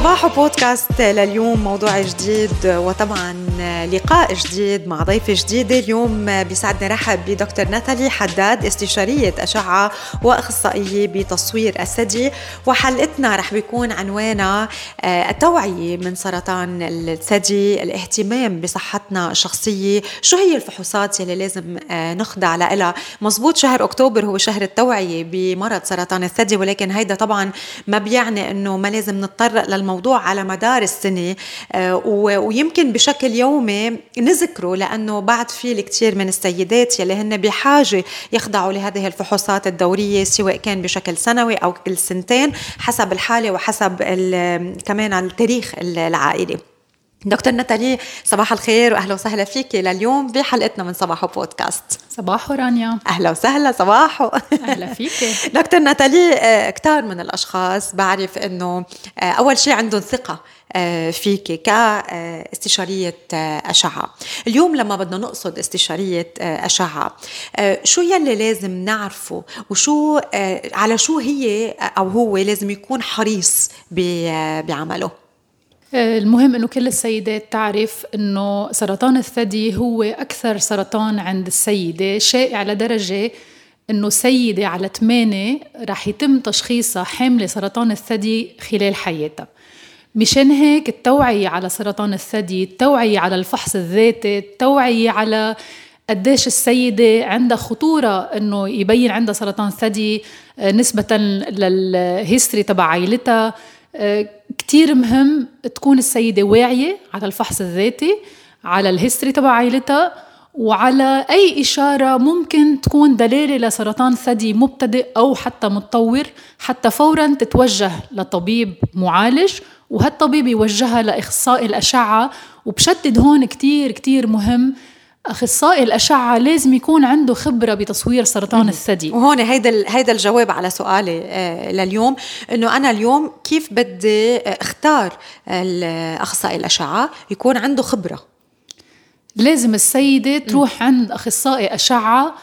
صباح بودكاست لليوم موضوع جديد وطبعا لقاء جديد مع ضيفة جديدة اليوم. بيسعدني رحب بدكتور ناتالي حداد استشارية أشعة وأخصائية بتصوير الثدي. وحلقتنا رح بيكون عنوانها آه، التوعية من سرطان الثدي الاهتمام بصحتنا الشخصية. شو هي الفحوصات اللي لازم آه، نخضع لها؟ مزبوط شهر أكتوبر هو شهر التوعية بمرض سرطان الثدي ولكن هيدا طبعا ما بيعني أنه ما لازم نتطرق للموضوع. على مدار السنة آه، ويمكن بشكل يومي نذكره لأنه بعد في الكثير من السيدات يلي هن بحاجة يخضعوا لهذه الفحوصات الدورية سواء كان بشكل سنوي أو كل سنتين حسب الحالة وحسب كمان التاريخ العائلي دكتور نتالي صباح الخير وأهلا وسهلا فيك لليوم بحلقتنا من صباحو بودكاست. صباحو رانيا. أهلا وسهلا صباحو. أهلا فيك. دكتور نتالي آه، كثار من الأشخاص بعرف إنه آه، أول شيء عندهم ثقة آه، فيك كاستشارية أشعة. اليوم لما بدنا نقصد استشارية أشعة شو يلي لازم نعرفه؟ وشو على شو هي أو هو لازم يكون حريص بعمله؟ المهم إنه كل السيدات تعرف إنه سرطان الثدي هو أكثر سرطان عند السيدة شائع لدرجة إنه سيدة على ثمانيه رح يتم تشخيصها حاملة سرطان الثدي خلال حياتها. مشان هيك التوعية على سرطان الثدي التوعية على الفحص الذاتي التوعية على قديش السيدة عندها خطورة إنه يبين عندها سرطان ثدي آه، نسبة لل history تبع عائلتها. آه، كتير مهم تكون السيدة واعية على الفحص الذاتي على ال history تبع عائلتها وعلى أي إشارة ممكن تكون دلالة لسرطان ثدي مبتدئ أو حتى متطور حتى فورا تتوجه لطبيب معالج وهالطبيب يوجهها لإخصائي الأشعة. وبشدد هون كتير كتير مهم أخصائي الأشعة لازم يكون عنده خبرة بتصوير سرطان الثدي. وهون هيدا هيدا الجواب على سؤالي آه، لليوم إنه أنا اليوم كيف بدي أختار اخصائي الأشعة يكون عنده خبرة؟ لازم السيدة تروح عند أخصائي أشعة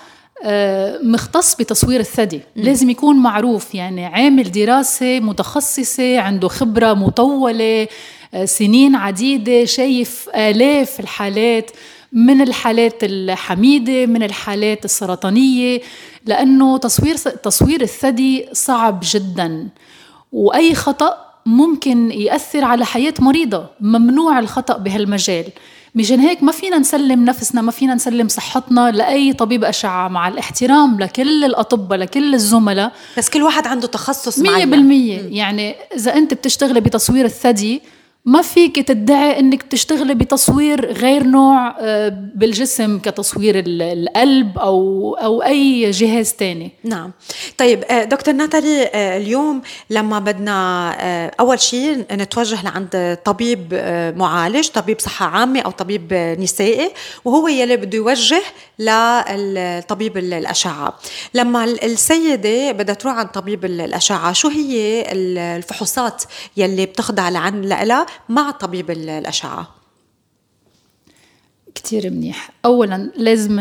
آه، مختص بتصوير الثدي. م. لازم يكون معروف يعني عامل دراسة متخصصة عنده خبرة مطولة آه، سنين عديدة شايف آلاف الحالات. من الحالات الحميدة من الحالات السرطانية لأنه تصوير تصوير الثدي صعب جدا. وأي خطأ ممكن يأثر على حياة مريضة. ممنوع الخطأ بهالمجال. مشان هيك ما فينا نسلم نفسنا ما فينا نسلم صحتنا لأي طبيب أشعة. مع الاحترام لكل الأطباء لكل الزملاء. بس كل واحد عنده تخصص 100% معين يعني إذا أنت بتشتغلي بتصوير الثدي ما فيك تدعي إنك تشتغلي بتصوير غير نوع آه، بالجسم كتصوير القلب أو أو أي جهاز تاني. نعم. طيب آه، دكتور ناتالي آه، اليوم لما بدنا أول شيء نتوجه لعند طبيب معالج طبيب صحة عامة أو طبيب نسائي وهو يلي بده يوجه للطبيب الأشعة. لما السيدة بدها تروح عند طبيب الأشعة شو هي الفحوصات يلي بتخضع لعن لها مع طبيب الأشعة؟ كتير منيح. أولا لازم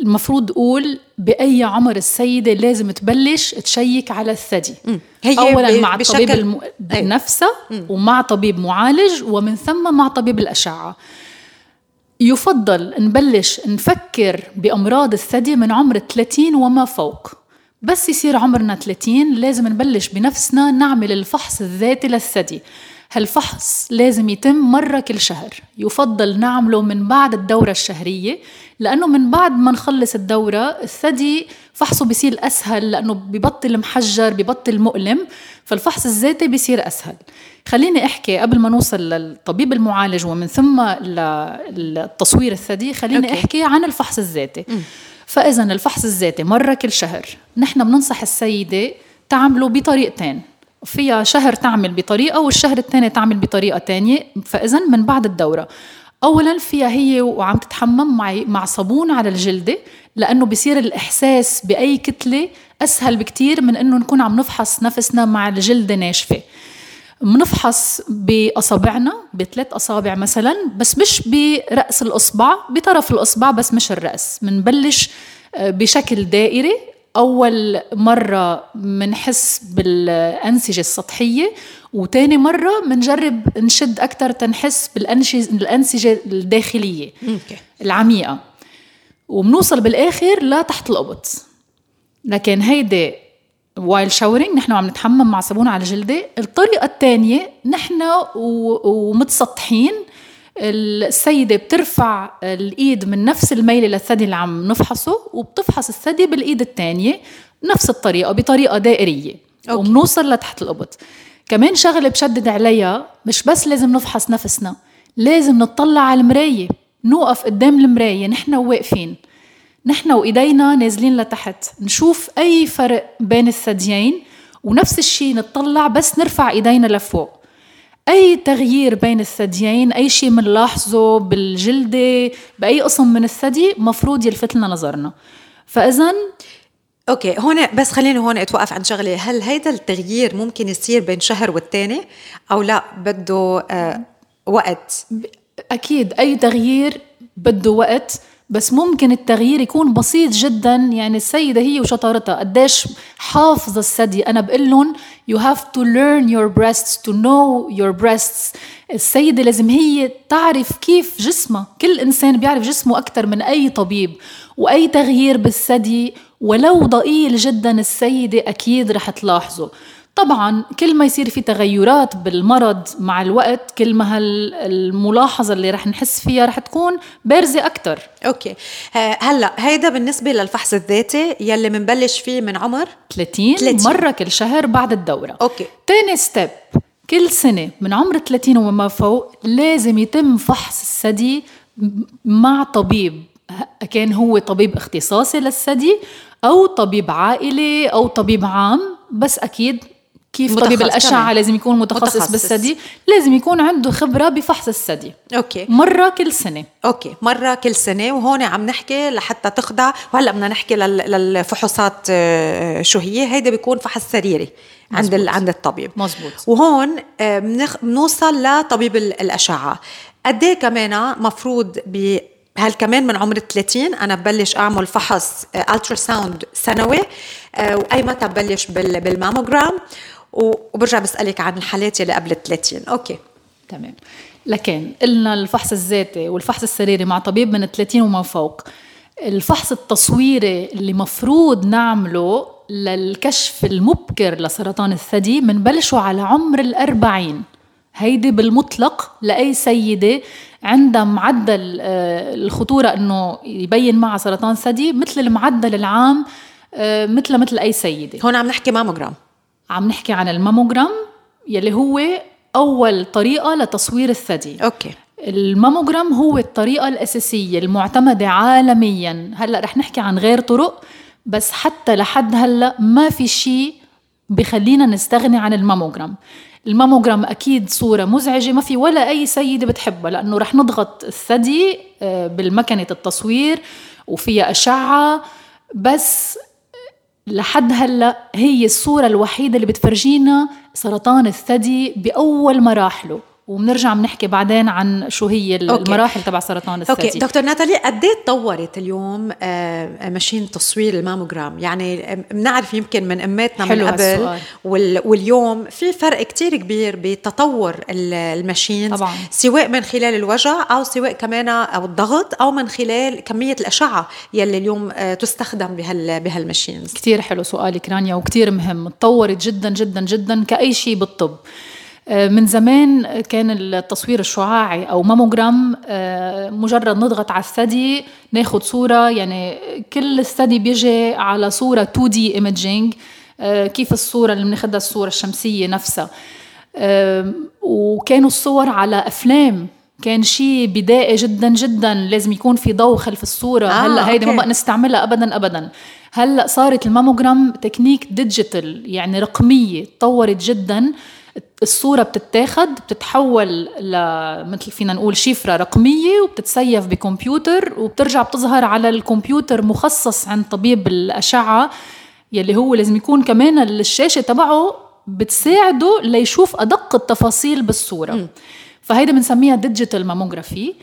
المفروض أقول بأي عمر السيدة لازم تبلش تشيك على الثدي. هي أولا مع الطبيب الم... نفسه ومع طبيب معالج ومن ثم مع طبيب الأشعة. يفضل نبلش نفكر بأمراض الثدي من عمر 30 وما فوق. بس يصير عمرنا 30 لازم نبلش بنفسنا نعمل الفحص الذاتي للثدي. هالفحص لازم يتم مرة كل شهر؟ يفضل نعمله من بعد الدورة الشهرية لأنه من بعد ما نخلص الدورة الثدي فحصه بيصير أسهل لأنه ببطل محجر ببطل مؤلم فالفحص الذاتي بيصير أسهل. خليني أحكي قبل ما نوصل للطبيب المعالج ومن ثم للتصوير الثدي خليني أوكي. أحكي عن الفحص الذاتي. فإذا الفحص الذاتي مرة كل شهر نحن بننصح السيدة تعمله بطريقتين. فيها شهر تعمل بطريقة والشهر الثاني تعمل بطريقة تانية. فإذا من بعد الدورة. أولا فيها هي وعم تتحمم مع مع صابون على الجلدة لأنه بصير الإحساس بأي كتلة أسهل بكتير من إنه نكون عم نفحص نفسنا مع الجلدة ناشفة. بنفحص بأصابعنا بثلاث أصابع مثلا بس مش برأس الإصبع بطرف الإصبع بس مش الرأس. بنبلش آه، بشكل دائري أول مرة منحس بالأنسجة السطحية وتاني مرة بنجرب نشد أكتر تنحس بالأنسجة الداخلية العميقة. وبنوصل بالآخر لتحت القبط لكن هيدي وايل شاورينج نحن عم نتحمم مع صابون على الجلدة الطريقة الثانية نحن ومتسطحين السيدة بترفع الإيد من نفس الميلة للثدي اللي عم نفحصه وبتفحص الثدي بالإيد الثانية نفس الطريقة بطريقة دائرية أوكي. وبنوصل لتحت القبط. كمان شغلة بشدد عليها مش بس لازم نفحص نفسنا لازم نطلع على المراية نوقف قدام المراية نحن واقفين. نحن وإيدينا نازلين لتحت نشوف أي فرق بين الثديين ونفس الشيء نطلع بس نرفع إيدينا لفوق. أي تغيير بين الثديين أي شيء بنلاحظه بالجلدة بأي قسم من الثدي مفروض يلفت لنا نظرنا. فإذا أوكي هون بس خليني هون أتوقف عند شغلة. هل هيدا التغيير ممكن يصير بين شهر والتاني أو لا؟ بده آه وقت. أكيد. أي تغيير بده وقت. بس ممكن التغيير يكون بسيط جدا. يعني السيدة هي وشطارتها. قديش حافظة الثدي. أنا بقول لهم you have to learn your breasts to know your breasts. السيدة لازم هي تعرف كيف جسمها. كل إنسان بيعرف جسمه أكثر من أي طبيب. وأي تغيير بالثدي ولو ضئيل جدا السيدة أكيد رح تلاحظه. طبعا كل ما يصير في تغيرات بالمرض مع الوقت كل ما هالملاحظة اللي رح نحس فيها رح تكون بارزة أكتر. Okay. هلأ هيدا بالنسبة للفحص الذاتي يلي بنبلش فيه من عمر؟ 30, 30 مرة كل شهر بعد الدورة. Okay. تاني step كل سنة من عمر 30 وما فوق لازم يتم فحص الثدي مع طبيب كان هو طبيب اختصاصي للثدي أو طبيب عائلي أو طبيب عام بس أكيد كيف طبيب الأشعة كمان. لازم يكون متخصص, متخصص. بالثدي لازم يكون عنده خبرة بفحص الثدي. Okay. مرة كل سنة. Okay. مرة كل سنة. وهون عم نحكي لحتى تخضع. وهلأ بدنا نحكي للفحوصات آه، شو هي؟ هيدا بيكون فحص سريري عند عند الطبيب. مزبوط وهون آه، بنوصل لطبيب الأشعة. قد إيه كمان مفروض ب هل كمان من عمر 30 أنا ببلش أعمل فحص ultrasound سنوي؟ آه، وأي متى ببلش بالماموجرام وبرجع بسألك عن الحالات اللي قبل ال 30 okay. تمام. لكن قلنا الفحص الذاتي والفحص السريري مع طبيب من 30 وما فوق. الفحص التصويري اللي مفروض نعمله للكشف المبكر لسرطان الثدي منبلشه على عمر الأربعين. هيدي بالمطلق لأي سيدة عندها معدل آه، الخطورة إنه يبين معها سرطان ثدي مثل المعدل العام آه، مثل مثل أي سيدة. هون عم نحكي ماموجرام عم نحكي عن الماموجرام يلي هو أول طريقة لتصوير الثدي. okay. الماموجرام هو الطريقة الأساسية المعتمدة عالميا. هلأ رح نحكي عن غير طرق بس حتى لحد هلأ ما في شيء بخلينا نستغني عن الماموجرام. الماموجرام أكيد صورة مزعجة ما في ولا أي سيدة بتحبها لأنه رح نضغط الثدي آه، بالمكنة التصوير وفيها أشعة بس لحد هلأ هي الصورة الوحيدة اللي بتفرجينا سرطان الثدي بأول مراحله. وبنرجع بنحكي بعدين عن شو هي المراحل تبع سرطان الثدي. okay دكتور ناتالي قد إيه تطورت اليوم آه، machine تصوير الماموجرام؟ يعني بنعرف يمكن من اماتنا من قبل واليوم في فرق كتير كبير بتطور ال machine طبعا. سواء من خلال الوجع أو سواء كمان أو الضغط أو من خلال كمية الأشعة يلي اليوم آه، تستخدم بهال بهال machines. كثير حلو سؤالك رانيا وكثير مهم. تطورت جدا جدا جدا كأي شيء بالطب. من زمان كان التصوير الشعاعي أو ماموجرام آه، مجرد نضغط على الثدي ناخد صورة. يعني كل الثدي بيجي على صورة 2D imaging كيف الصورة اللي بناخدها الصورة الشمسية نفسها. وكانوا الصور على أفلام. كان شيء بدائي جدا جدا. لازم يكون في ضوء خلف الصورة. آه هلأ هيدي ما بقى نستعملها ابدا ابدا. هلأ صارت الماموجرام technique digital يعني رقمية تطورت جدا. الصورة بتتاخد بتتحول ل مثل فينا نقول شفرة رقمية وبتتسيف بكمبيوتر وبترجع بتظهر على الكمبيوتر مخصص عند طبيب الأشعة يلي هو لازم يكون كمان الشاشة تبعه بتساعده ليشوف أدق التفاصيل بالصورة. م. فهيدا بنسميها digital mammography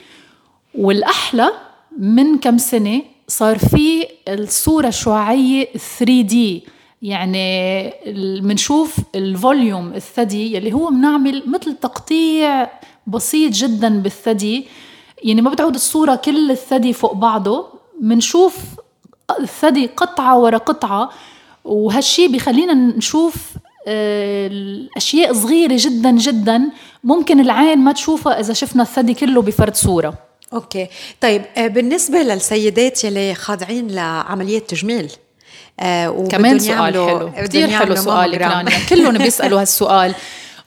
والأحلى من كم سنة صار في الصورة الشعاعية 3D يعني بنشوف ال volume الثدي يلي هو بنعمل مثل تقطيع بسيط جدا بالثدي. يعني ما بتعود الصورة كل الثدي فوق بعضه. بنشوف الثدي قطعة ورا قطعة وهالشي بخلينا نشوف آه، الأشياء صغيرة جدا جدا. ممكن العين ما تشوفها إذا شفنا الثدي كله بفرد صورة. okay. طيب آه، بالنسبة للسيدات يلي خاضعين لعملية تجميل آه كمان سؤال حلو. كثير حلو سؤالك رانيا كلهم بيسألوا هالسؤال.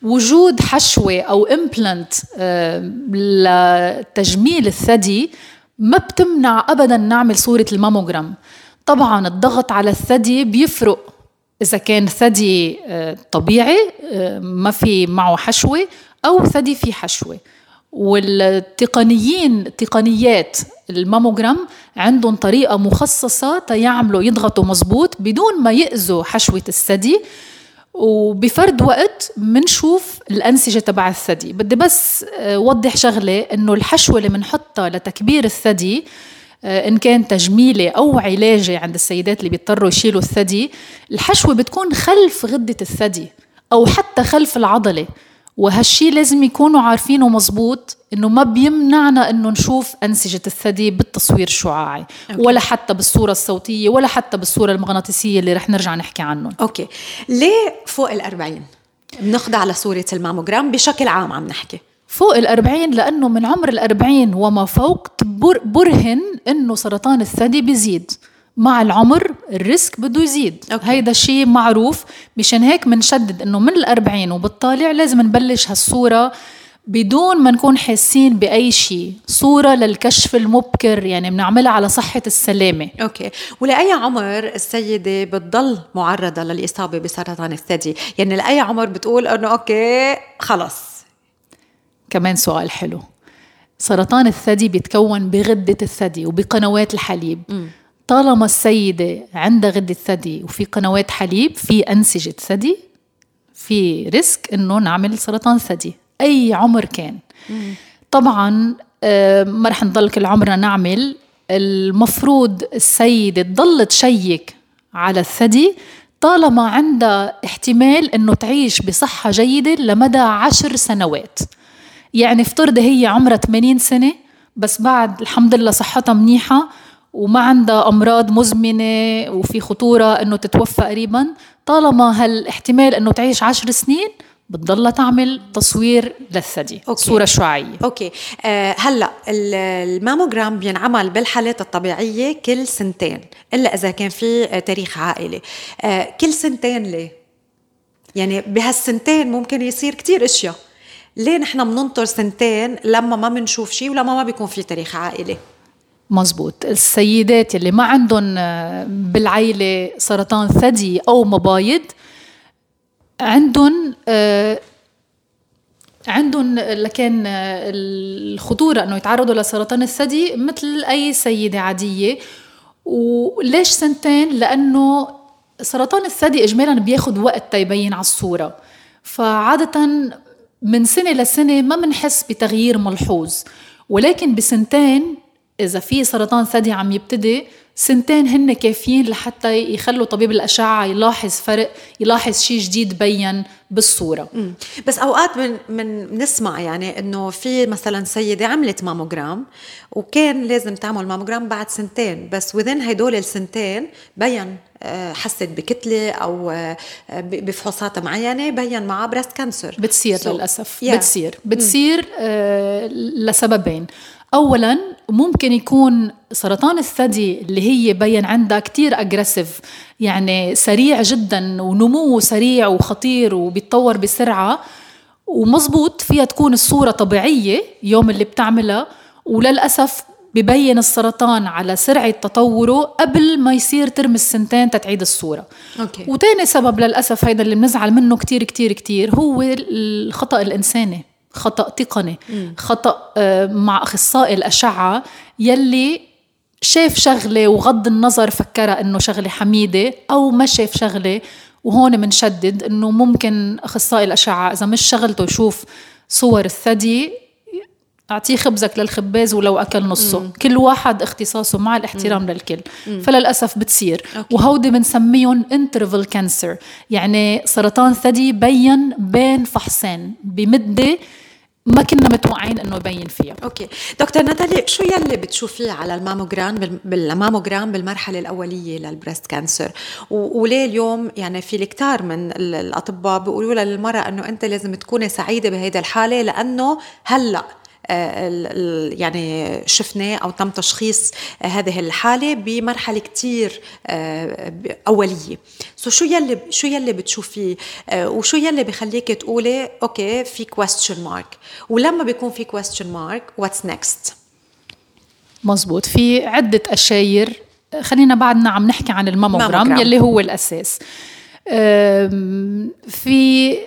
وجود حشوة أو implant آه لتجميل الثدي ما بتمنع ابدا نعمل صورة الماموجرام. طبعا الضغط على الثدي بيفرق. إذا كان ثدي آه طبيعي آه ما في معه حشوة أو ثدي في حشوة. والتقنيين تقنيات الماموجرام عندهم طريقة مخصصة تيعملوا يضغطوا مزبوط بدون ما يأذوا حشوة الثدي. وبفرد وقت منشوف الأنسجة تبع الثدي. بدي بس آه، وضح شغلة إنه الحشوة اللي بنحطها لتكبير الثدي آه، إن كان تجميلي أو علاجي عند السيدات اللي بيضطروا يشيلوا الثدي الحشوة بتكون خلف غدة الثدي أو حتى خلف العضلة. وهالشي لازم يكونوا عارفينه مزبوط إنه ما بيمنعنا إنه نشوف أنسجة الثدي بالتصوير الشعاعي أوكي. ولا حتى بالصورة الصوتية ولا حتى بالصورة المغناطيسية اللي رح نرجع نحكي عنهم. okay. ليه فوق الأربعين بنخضع لصوره الماموجرام بشكل عام عم نحكي. فوق الأربعين لأنه من عمر الأربعين وما فوق برهن أنه سرطان الثدي بيزيد. مع العمر ال risk بده يزيد. okay. هيدا الشيء معروف. مشان هيك بنشدد إنه من الأربعين وبالطالع لازم نبلش هالصورة بدون ما نكون حاسين بأي شيء صورة للكشف المبكر يعني بنعملها على صحة السلامة. okay. ولأي عمر السيدة بتضل معرضة للإصابة بسرطان الثدي؟ يعني لأي عمر بتقول أنه okay خلص. كمان سؤال حلو. سرطان الثدي بيتكون بغدة الثدي وبقنوات الحليب. م. طالما السيدة عندها غدة ثدي وفي قنوات حليب في أنسجة ثدي في risk إنه نعمل سرطان ثدي أي عمر كان. طبعا آه، ما رح نضل كل عمرنا نعمل. المفروض السيدة تضل تشيك على الثدي طالما عندها احتمال إنه تعيش بصحة جيدة لمدى عشر سنوات. يعني افترضي هي عمرها 80 سنة بس بعد الحمد لله صحتها منيحة. وما عندها أمراض مزمنة وفي خطورة إنه تتوفى قريبا طالما هالاحتمال إنه تعيش عشر سنين بتضلها تعمل تصوير للثدي okay. صورة شعاعية. okay. آه هلأ الماموجرام بينعمل بالحالات الطبيعية كل سنتين إلا إذا كان في تاريخ عائلي آه كل سنتين ليه؟ يعني بهالسنتين ممكن يصير كتير أشياء. ليه نحن بننطر سنتين لما ما بنشوف شيء ولما ما بيكون في تاريخ عائلي مزبوط السيدات اللي ما عندهم آه، بالعيلة سرطان ثدي أو مبايض عندهم آه، عندهم لكن آه، الخطورة أنه يتعرضوا لسرطان الثدي مثل أي سيدة عادية. وليش سنتين؟ لأنه سرطان الثدي إجمالا بياخد وقت تيبين على الصورة. فعادة من سنة لسنة ما بنحس بتغيير ملحوظ. ولكن بسنتين إذا في سرطان ثدي عم يبتدي سنتين هن كافيين لحتى يخلوا طبيب الأشعة يلاحظ فرق يلاحظ شيء جديد بين بالصورة. مم. بس أوقات من, من نسمع يعني أنه في مثلا سيدة عملت ماموجرام وكان لازم تعمل ماموجرام بعد سنتين بس within هدول السنتين بين آه، حست بكتلة أو آه، بفحوصات معينة بين معها breast cancer بتصير so, للأسف. yeah. بتصير. بتصير آه لسببين. اولا ممكن يكون سرطان الثدي اللي هي بين عندها كتير aggressive يعني سريع جدا ونموه سريع وخطير وبيتطور بسرعة. ومزبوط فيها تكون الصورة طبيعية يوم اللي بتعملها. وللأسف ببين السرطان على سرعة تطوره قبل ما يصير ترم السنتين تتعيد الصورة. أوكي. وتاني سبب للأسف هيدا اللي بنزعل منه كتير كتير كتير هو الخطأ الإنساني. خطأ تقني خطأ آه، مع أخصائي الأشعة يلي شاف شغلة وغض النظر فكرها إنه شغلة حميدة أو ما شاف شغلة وهون بنشدد إنه ممكن أخصائي الأشعة إذا مش شغلته يشوف صور الثدي أعطيه خبزك للخباز ولو أكل نصه مم. كل واحد اختصاصه مع الاحترام مم. للكل مم. فللأسف بتصير okay. وهودي بنسميهم interval cancer يعني سرطان ثدي بين بين فحصين بمدة ما كنا متوقعين إنه يبين فيها. okay. دكتور ناتالي شو يلي بتشوفيه على الماموجرام بالماموجرام بالمرحلة الأولية لل breast cancer؟ وليه اليوم يعني في الكثار من الأطباء بيقولوا للمرأة إنه أنت لازم تكوني سعيدة بهيدي الحالة لأنه هلأ يعني شفناه أو تم تشخيص هذه الحالة بمرحلة كتير آه، أولية. so شو يلي شو يلي بتشوفيه آه، وشو يلي بخليك تقولي okay في question mark ولما بيكون في question mark what's next مزبوط. في عدة أشاير. خلينا بعدنا عم نحكي عن الماموجرام يلي هو الأساس. في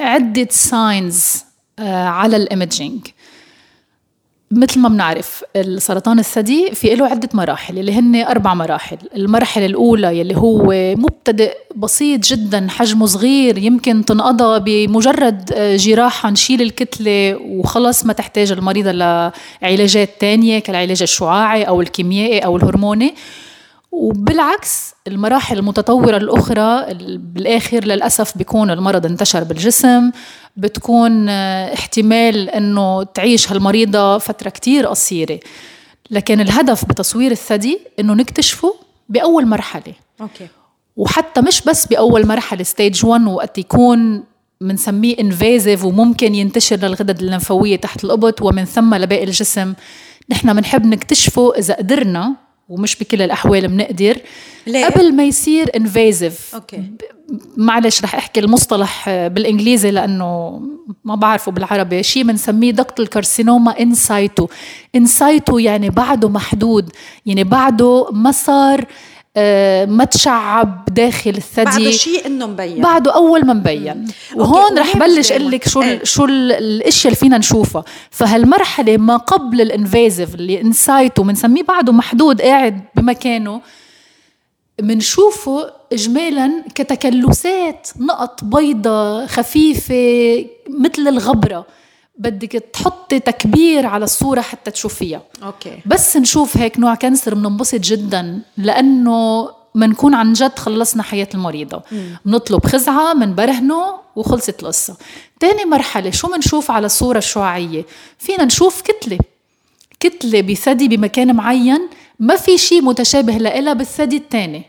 عدة signs آه، على ال imaging مثل ما بنعرف السرطان الثدي في له عدة مراحل اللي هن أربع مراحل. المرحلة الأولى يلي هو مبتدئ بسيط جدا حجمه صغير يمكن تنقضي بمجرد جراحة نشيل الكتلة وخلص ما تحتاج المريضة لعلاجات تانية كالعلاج الشعاعي أو الكيميائي أو الهرموني. وبالعكس المراحل المتطورة الأخرى بالآخر للأسف بيكون المرض انتشر بالجسم بتكون آه، احتمال أنه تعيش هالمريضة فترة كتير قصيرة لكن الهدف بتصوير الثدي أنه نكتشفه بأول مرحلة okay. وحتى مش بس بأول مرحلة stage 1 وقت يكون بنسميه invasive وممكن ينتشر للغدد الليمفاوية تحت الباط ومن ثم لباقي الجسم نحن بنحب نكتشفه إذا قدرنا ومش بكل الأحوال بنقدر ليه؟ قبل ما يصير invasive okay. معلش رح أحكي المصطلح بالإنجليزي لأنه ما بعرفه بالعربي. شيء بنسميه ductal carcinoma in situ in situ يعني بعده محدود. يعني بعده ما صار آه، ما تشعب داخل الثدي. بعده شيء إنه مبين. بعده أول ما مبين. وهون رح بلش أقول لك شو إيه؟ شو الأشياء اللي فينا نشوفها. فهالمرحلة ما قبل ال invasive اللي in situ بنسميه بعده محدود قاعد بمكانه بنشوفه اجمالا كتكلسات نقط بيضة خفيفة مثل الغبرة. بدك تحطي تكبير على الصورة حتى تشوفيها. okay. بس نشوف هيك نوع cancer بننبسط جدا لأنه منكون عن جد خلصنا حياة المريضة. بنطلب خزعة منبرهنه وخلصت القصة. تاني مرحلة شو منشوف على الصورة الشعاعية فينا نشوف كتلة. كتلة بثدي بمكان معين ما في شيء متشابه لها بالثدي الثاني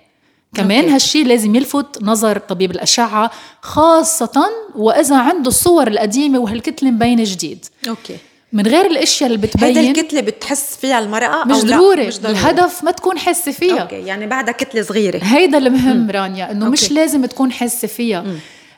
كمان okay. هالشي لازم يلفت نظر طبيب الأشعة خاصة وإذا عنده الصور القديمة وهالكتلة مبينة جديد. okay. من غير الأشياء اللي بتبين هيدا الكتلة بتحس فيها المرأة مش, أو ضروري. مش ضروري. الهدف ما تكون حاسة فيها. okay يعني بعدها كتلة صغيرة. هيدا المهم رانيا إنه مش لازم تكون حاسة فيها.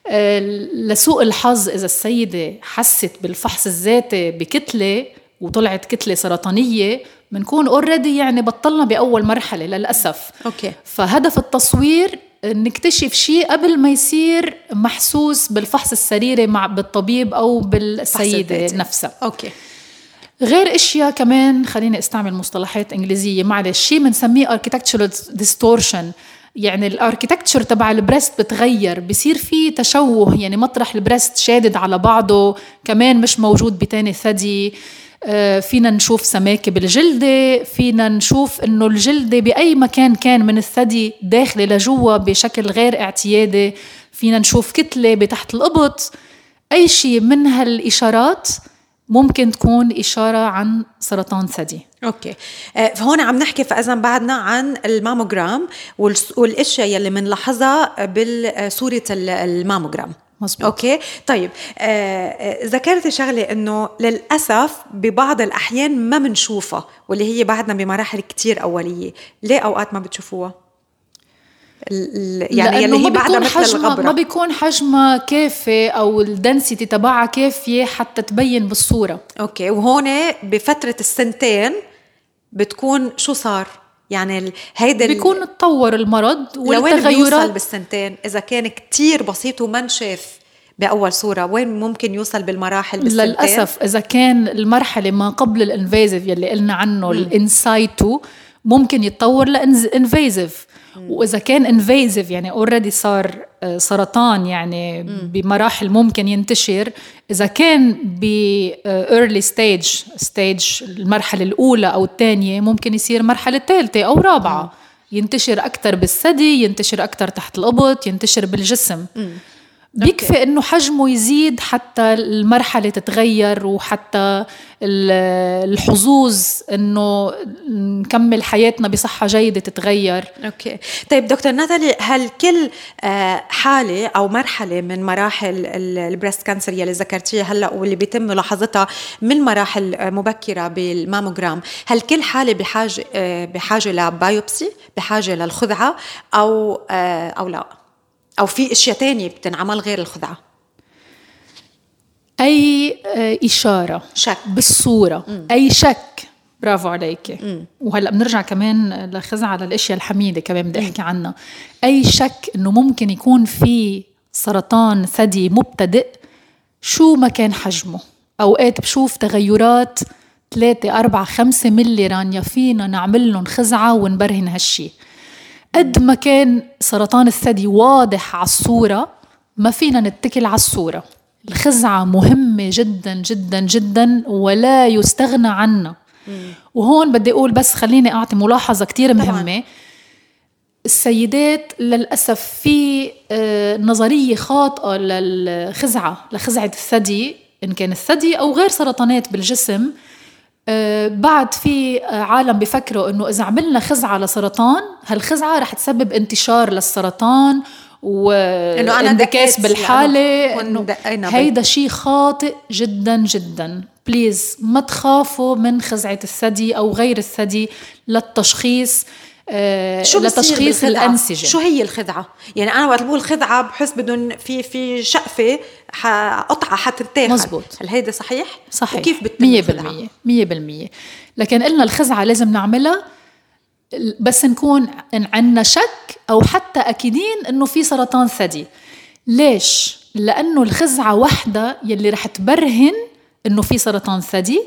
آه لسوء الحظ إذا السيدة حست بالفحص الذاتي بكتلة وطلعت كتلة سرطانية بنكون already يعني بطلنا بأول مرحلة للأسف. okay. فهدف التصوير نكتشف شيء قبل ما يصير محسوس بالفحص السريري مع بالطبيب أو بالسيدة نفسها. okay. غير أشياء كمان خليني أستعمل مصطلحات إنجليزية معلش شيء بنسميه architectural distortion يعني ال architecture تبع ال breast بتغير بصير في تشوه يعني مطرح ال breast شادد على بعضه كمان مش موجود بتاني ثدي. فينا نشوف سماكة بالجلدة فينا نشوف إنه الجلدة بأي مكان كان من الثدي داخلة لجوا بشكل غير اعتيادي. فينا نشوف كتلة بتحت الباط. أي شيء من هالإشارات ممكن تكون إشارة عن سرطان ثدي. okay. آه، فهون عم نحكي فاذا بعدنا عن الماموجرام والأشياء يلي بنلاحظها بصوره الماموجرام مزبوط. okay؟ طيب آه, آه، ذكرت شغلة إنه للأسف ببعض الأحيان ما بنشوفها واللي هي بعدنا بمراحل كتير أولية. ليه أوقات ما بتشوفوها؟ يعني اللي هي بعدها مثل الغبرة. ما بيكون حجمها كافي أو ال density تبعها كافية حتى تبين بالصورة. okay وهون بفترة السنتين بتكون شو صار؟ يعني هيدا بيكون تطور المرض والتغيرات. لوين بالسنتين؟ إذا كان كتير بسيط وما انشاف بأول صورة وين ممكن يوصل بالمراحل بالسنتين؟ للأسف إذا كان المرحلة ما قبل ال invasive يلي قلنا عنه ال in situ ممكن يتطور ل invasive وإذا كان invasive يعني already صار آه، سرطان يعني بمراحل ممكن ينتشر. إذا كان ب early stage stage المرحلة الأولى أو الثانية ممكن يصير مرحلة ثالثه أو رابعة. ينتشر أكثر بالثدي ينتشر أكثر تحت القبط ينتشر بالجسم. بيكفي إنه حجمه يزيد حتى المرحلة تتغير وحتى الحظوظ إنه نكمل حياتنا بصحة جيدة تتغير. أوكي. طيب دكتور ناتالي هل كل آه، حالة أو مرحلة من مراحل ال breast cancer يلي ذكرتيها هلأ واللي بيتم ملاحظتها من مراحل مبكرة بالماموجرام هل كل حالة بحاجة آه، بحاجة ل biopsy بحاجة للخزعة أو آه، أو لا؟ أو في أشياء تانية بتنعمل غير الخزعة. أي آه، إشارة شك. بالصورة. مم. أي شك. برافو عليك. وهلأ بنرجع كمان لخزعة للاشياء الحميدة كمان بدي أحكي عنها. أي شك إنه ممكن يكون في سرطان ثدي مبتدئ شو ما كان حجمه؟ أوقات بشوف تغيرات 3 4 5 ملي رانيا فينا نعمل لهم خزعة ونبرهن هالشي. قد ما كان سرطان الثدي واضح على الصورة ما فينا نتكل على الصورة. الخزعة مهمة جدا جدا جدا ولا يستغنى عنها. وهون بدي أقول بس خليني أعطي ملاحظة كتير مهمة. طبعا. السيدات للأسف في آه، نظرية خاطئة للخزعة لخزعة الثدي إن كان الثدي أو غير سرطانات بالجسم. بعد في آه، عالم بفكروا إنه إذا عملنا خزعة لسرطان هالخزعة رح تسبب انتشار للسرطان واندكاس بالحالة إنه هيدا شيء خاطئ جدا جدا. بليز ما تخافوا من خزعة الثدي أو غير الثدي للتشخيص. آه، شو لتشخيص الانسجه شو هي الخدعة؟ يعني أنا وقت بقول خدعة بحس بدهم في في شقفة قطعه حتتاخد مزبوط. هل هيدا صحيح؟ صحيح. وكيف بتتم 100% 100% لكن قلنا الخزعة لازم نعملها بس نكون إن عندنا شك أو حتى أكيدين إنه في سرطان ثدي. ليش؟ لأنه الخزعة وحدة يلي رح تبرهن إنه في سرطان ثدي.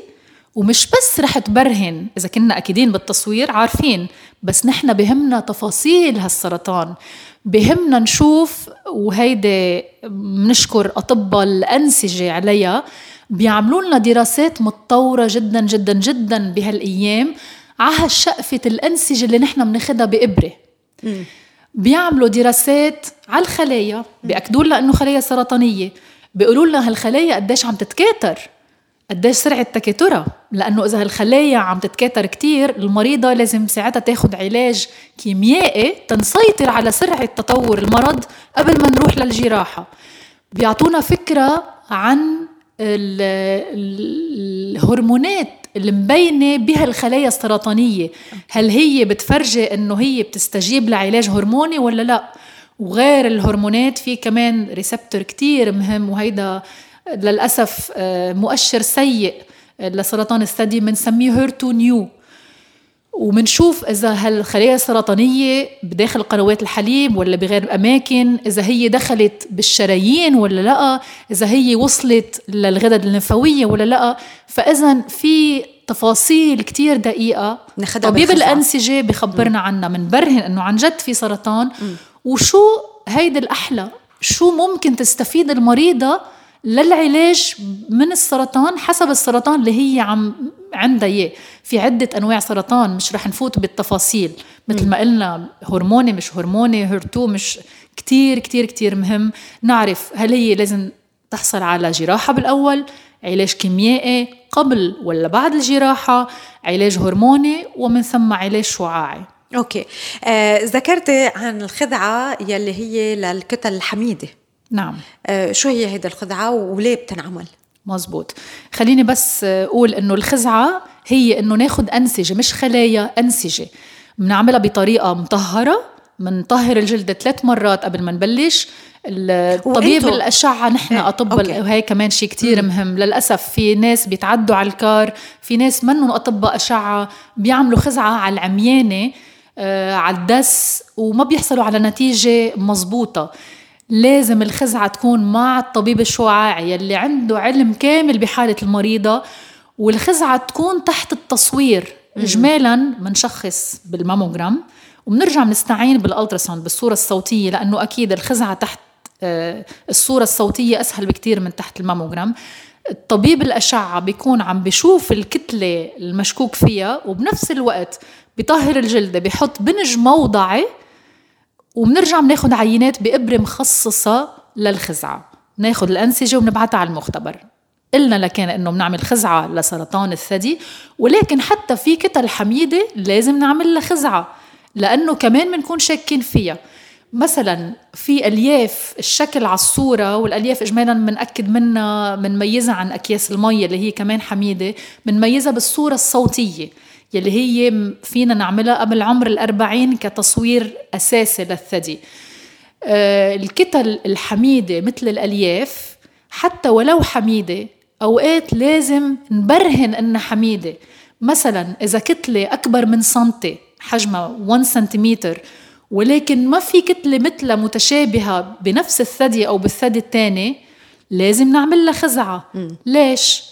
ومش بس رح تبرهن إذا كنا أكيدين بالتصوير عارفين بس نحن بهمنا تفاصيل هالسرطان. بهمنا نشوف وهيدي بنشكر أطباء الأنسجة عليها بيعملوا لنا دراسات متطورة جدا جدا جدا بهالأيام على هالشقفة الأنسجة اللي نحن بناخدها بإبرة. بيعملوا دراسات على الخلايا بيأكدوا لنا إنه خلايا سرطانية. بيقولوا لنا هالخلايا قديش عم تتكاثر. قديش سرعة تكاثرها لأنه إذا هالخلايا عم تتكاثر كتير المريضة لازم ساعتها تاخد علاج كيميائي تنسيطر على سرعة تطور المرض قبل ما نروح للجراحة. بيعطونا فكرة عن الهرمونات اللي مبينة بها الخلايا السرطانية. هل هي بتفرجي إنه هي بتستجيب لعلاج هرموني ولا لا؟ وغير الهرمونات في كمان receptor كتير مهم وهيدا للأسف آه، مؤشر سيء لسرطان الثدي بنسميه HER2/neu ومنشوف إذا هالخلايا السرطانية بداخل قنوات الحليب ولا بغير أماكن إذا هي دخلت بالشرايين ولا لا إذا هي وصلت للغدد الليمفاوية ولا لا. فإذا في تفاصيل كتير دقيقة. طبيب الأنسجة بخبرنا عنها منبرهن إنه عن جد في سرطان. وشو هيدا الأحلى؟ شو ممكن تستفيد المريضة للعلاج من السرطان حسب السرطان اللي هي عم عندها إياه. في عدة أنواع سرطان مش رح نفوت بالتفاصيل. مثل ما قلنا هرموني مش هرموني هرتو مش كتير كتير كتير مهم. نعرف هل هي لازم تحصل على جراحة بالأول علاج كيميائي قبل ولا بعد الجراحة علاج هرموني ومن ثم علاج شعاعي. أوكي. آه ذكرتي عن الخدعة يلي هي للكتل الحميدة. نعم. آه شو هي هيدا الخدعة وليه بتنعمل؟ مزبوط. خليني بس أقول إنه الخزعة هي إنه ناخد أنسجة مش خلايا أنسجة. بنعملها بطريقة مطهرة بنطهر الجلد ثلاث مرات قبل ما نبلش. طبيب الأشعة نحن إيه، أطباء وهي كمان شيء كتير مهم. للأسف في ناس بيتعدوا على الكار في ناس منهم أطباء أشعة بيعملوا خزعة على العميانة آه على الدس وما بيحصلوا على نتيجة مزبوطة. لازم الخزعة تكون مع الطبيب الشعاعي يلي عنده علم كامل بحالة المريضة والخزعة تكون تحت التصوير. إجمالا منشخص بالماموجرام وبنرجع بنستعين بال ultrasound بالصورة الصوتية لأنه أكيد الخزعة تحت آه، الصورة الصوتية أسهل بكتير من تحت الماموجرام الطبيب الأشعة بيكون عم بيشوف الكتلة المشكوك فيها وبنفس الوقت بيطهر الجلد بيحط بنج موضعي وبنرجع بناخد عينات بإبرة مخصصة للخزعة. ناخد الأنسجة ونبعتها على المختبر. قلنا لكان إنه بنعمل خزعة لسرطان الثدي ولكن حتى في كتل حميدة لازم نعمل لها خزعة لأنه كمان بنكون شاكين فيها. مثلا في ألياف الشكل على الصورة والألياف اجمالا بناكد منها بنميزها عن أكياس المي اللي هي كمان حميدة بنميزها بالصورة الصوتية. يلي هي فينا نعملها قبل عمر الأربعين كتصوير أساسي للثدي آه، الكتل الحميدة مثل الألياف حتى ولو حميدة أوقات لازم نبرهن إنها حميدة مثلا إذا كتلة أكبر من سنتي حجمها 1 سنتيمتر ولكن ما في كتلة مثلها متشابهة بنفس الثدي أو بالثدي الثاني لازم نعمل لها خزعة. ليش؟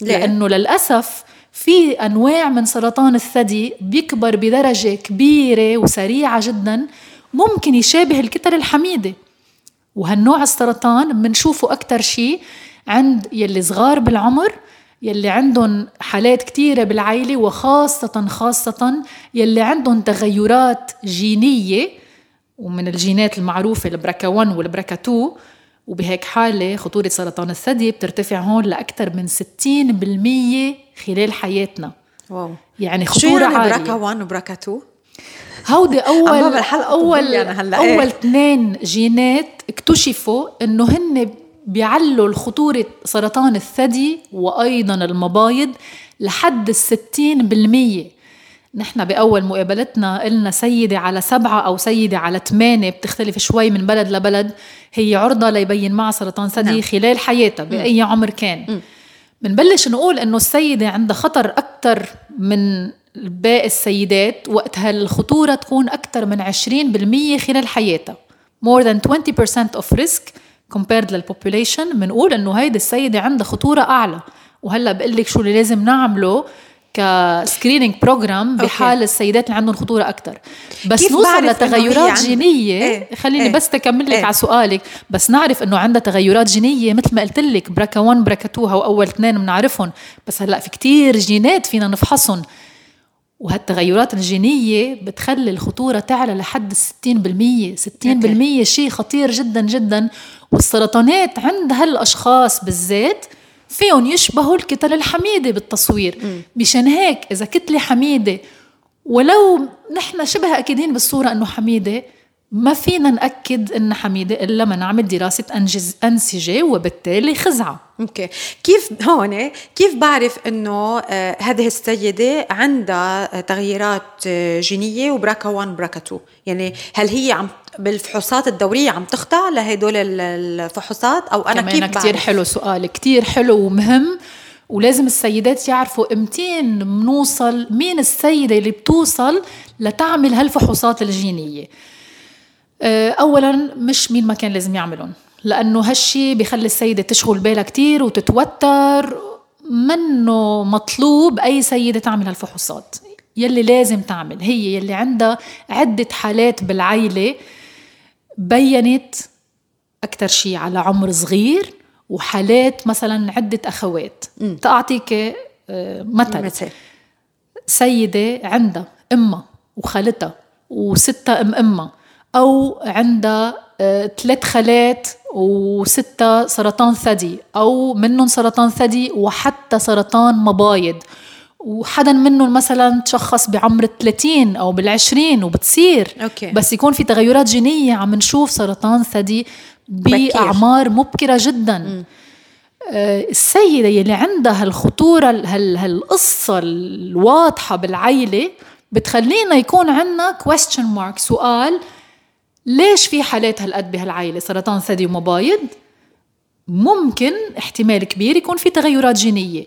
ليه؟ لأنه للأسف في أنواع من سرطان الثدي بيكبر بدرجة كبيرة وسريعة جدا ممكن يشابه الكتل الحميدة. وهالنوع السرطان بنشوفه أكتر شيء عند يلي صغار بالعمر يلي عندهم حالات كتيرة بالعائلة وخاصة خاصة يلي عندهم تغيرات جينية ومن الجينات المعروفة البركا 1 والبركا 2 وبهيك حالة خطورة سرطان الثدي بترتفع هون لأكثر من 60% خلال حياتنا. واو. يعني خطورة شو يعني بركا 1 وبركا 2 هودي اول اول يعني أول اثنين جينات اكتشفوا إنه هن بيعلوا خطورة سرطان الثدي وأيضا المبايض لحد الستين بالمية. نحن بأول مقابلتنا قلنا سيدة على سبعة أو سيدة على ثمانية بتختلف شوي من بلد لبلد. هي عرضة ليبين معها سرطان ثدي نعم. خلال حياتها بأي عمر كان. بنبلش نقول إنه السيدة عندها خطر أكثر من باقي السيدات وقت هالخطورة تكون أكثر من 20% خلال حياتها. More than 20% of risk compared لل population بنقول إنه هيدي السيدة عندها خطورة أعلى. وهلأ بقول لك شو اللي لازم نعمله؟ ك screening program بحال السيدات اللي عندهم خطورة أكثر بس نوصل لتغيرات جينية؟ إيه؟ خليني إيه؟ بس تكمل لك إيه؟ على سؤالك. بس نعرف إنه عندها تغيرات جينية مثل ما قلت لك بركا 1 بركا 2 هو أول اثنين بنعرفهم. بس هلأ في كتير جينات فينا نفحصهم. وهالتغيرات الجينية بتخلي الخطورة تعلى لحد الستين بالمية. ستين بالمية شيء خطير جدا جدا. والسرطانات عند هالأشخاص بالذات فيهم يشبهوا الكتل الحميدة بالتصوير. مشان هيك إذا كتلة حميدة ولو نحن شبه أكيدين بالصورة أنه حميدة ما فينا نأكد إن حميدة إلا ما نعمل دراسة أنجز أنسجة وبالتالي خزعة. أوكي. كيف هون كيف بعرف إنه آه هذه السيدة عندها تغييرات آه جينية وبراكا 1 براكا 2 يعني هل هي عم بالفحوصات الدورية عم تخضع لهدول الفحوصات أو أنا كيف بعرف؟ كثير حلو سؤال كثير حلو ومهم ولازم السيدات يعرفوا امتين بنوصل مين السيدة اللي بتوصل لتعمل هالفحوصات الجينية. آه، اولا مش مين ما كان لازم يعملهم لأنه هالشي بخلي السيدة تشغل بالها كتير وتتوتر منه مطلوب أي سيدة تعمل هالفحوصات يلي لازم تعمل هي يلي عندها عدة حالات بالعيلة بينت أكثر شيء على عمر صغير وحالات مثلا عدة أخوات. تعطيك آه، مثل. مثل. سيدة عندها أمها وخالتها وستة أم أمها أو عندها آه، ثلاث خالات وستة سرطان ثدي أو منهم سرطان ثدي وحتى سرطان مبايض. وحدا منهم مثلا تشخص بعمر الثلاثين أو بالعشرين وبتصير. أوكي. بس يكون في تغيرات جينية عم نشوف سرطان ثدي بأعمار مبكرة جدا. م. آه، السيدة يلي عندها هالخطورة هالقصة الواضحة بالعيلة بتخلينا يكون عندنا question mark سؤال ليش في حالات هالقد بهالعائلة سرطان ثدي ومبايض ممكن احتمال كبير يكون في تغيرات جينية.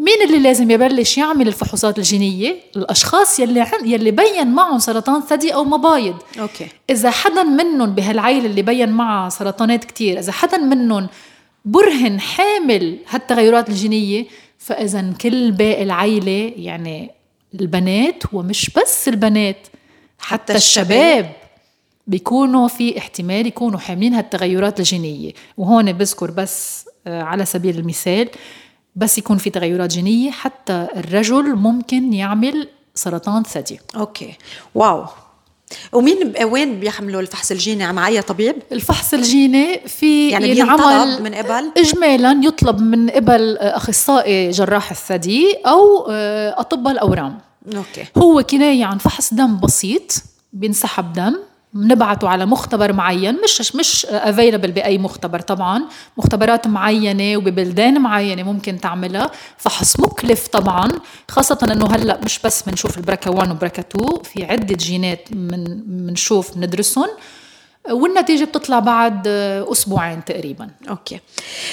مين اللي لازم يبلش يعمل الفحوصات الجينية؟ الأشخاص يلي عن... يلي بين معهم سرطان ثدي أو مبايض أوكي. إذا حدا منهم بهالعائلة اللي بين معها سرطانات كتير إذا حدا منهم برهن حامل هالتغيرات الجينية فإذا كل باقي العائلة يعني البنات ومش بس البنات حتى, حتى الشباب بيكونوا في احتمال يكونوا حاملين هالتغيرات الجينية وهون بذكر بس آه، على سبيل المثال بس يكون في تغيرات جينية حتى الرجل ممكن يعمل سرطان ثدي. أوكي. واو. ومين وين بيحملوا الفحص الجيني؟ مع اي طبيب؟ الفحص الجيني في يعني ينطلب من قبل؟ اجمالا يطلب من قبل أخصائي جراح الثدي أو آه، أطباء الأورام. أوكي. هو كناية عن فحص دم بسيط بينسحب دم بنبعته على مختبر معين مش مش available بأي مختبر طبعا. مختبرات معينة وببلدان معينة ممكن تعملها. فحص مكلف طبعا خاصة إنه هلأ مش بس بنشوف ال BRCA 1 و BRCA 2 في عدة جينات من بنشوف ندرسهم. والنتيجة بتطلع بعد أسبوعين تقريبا. أوكي.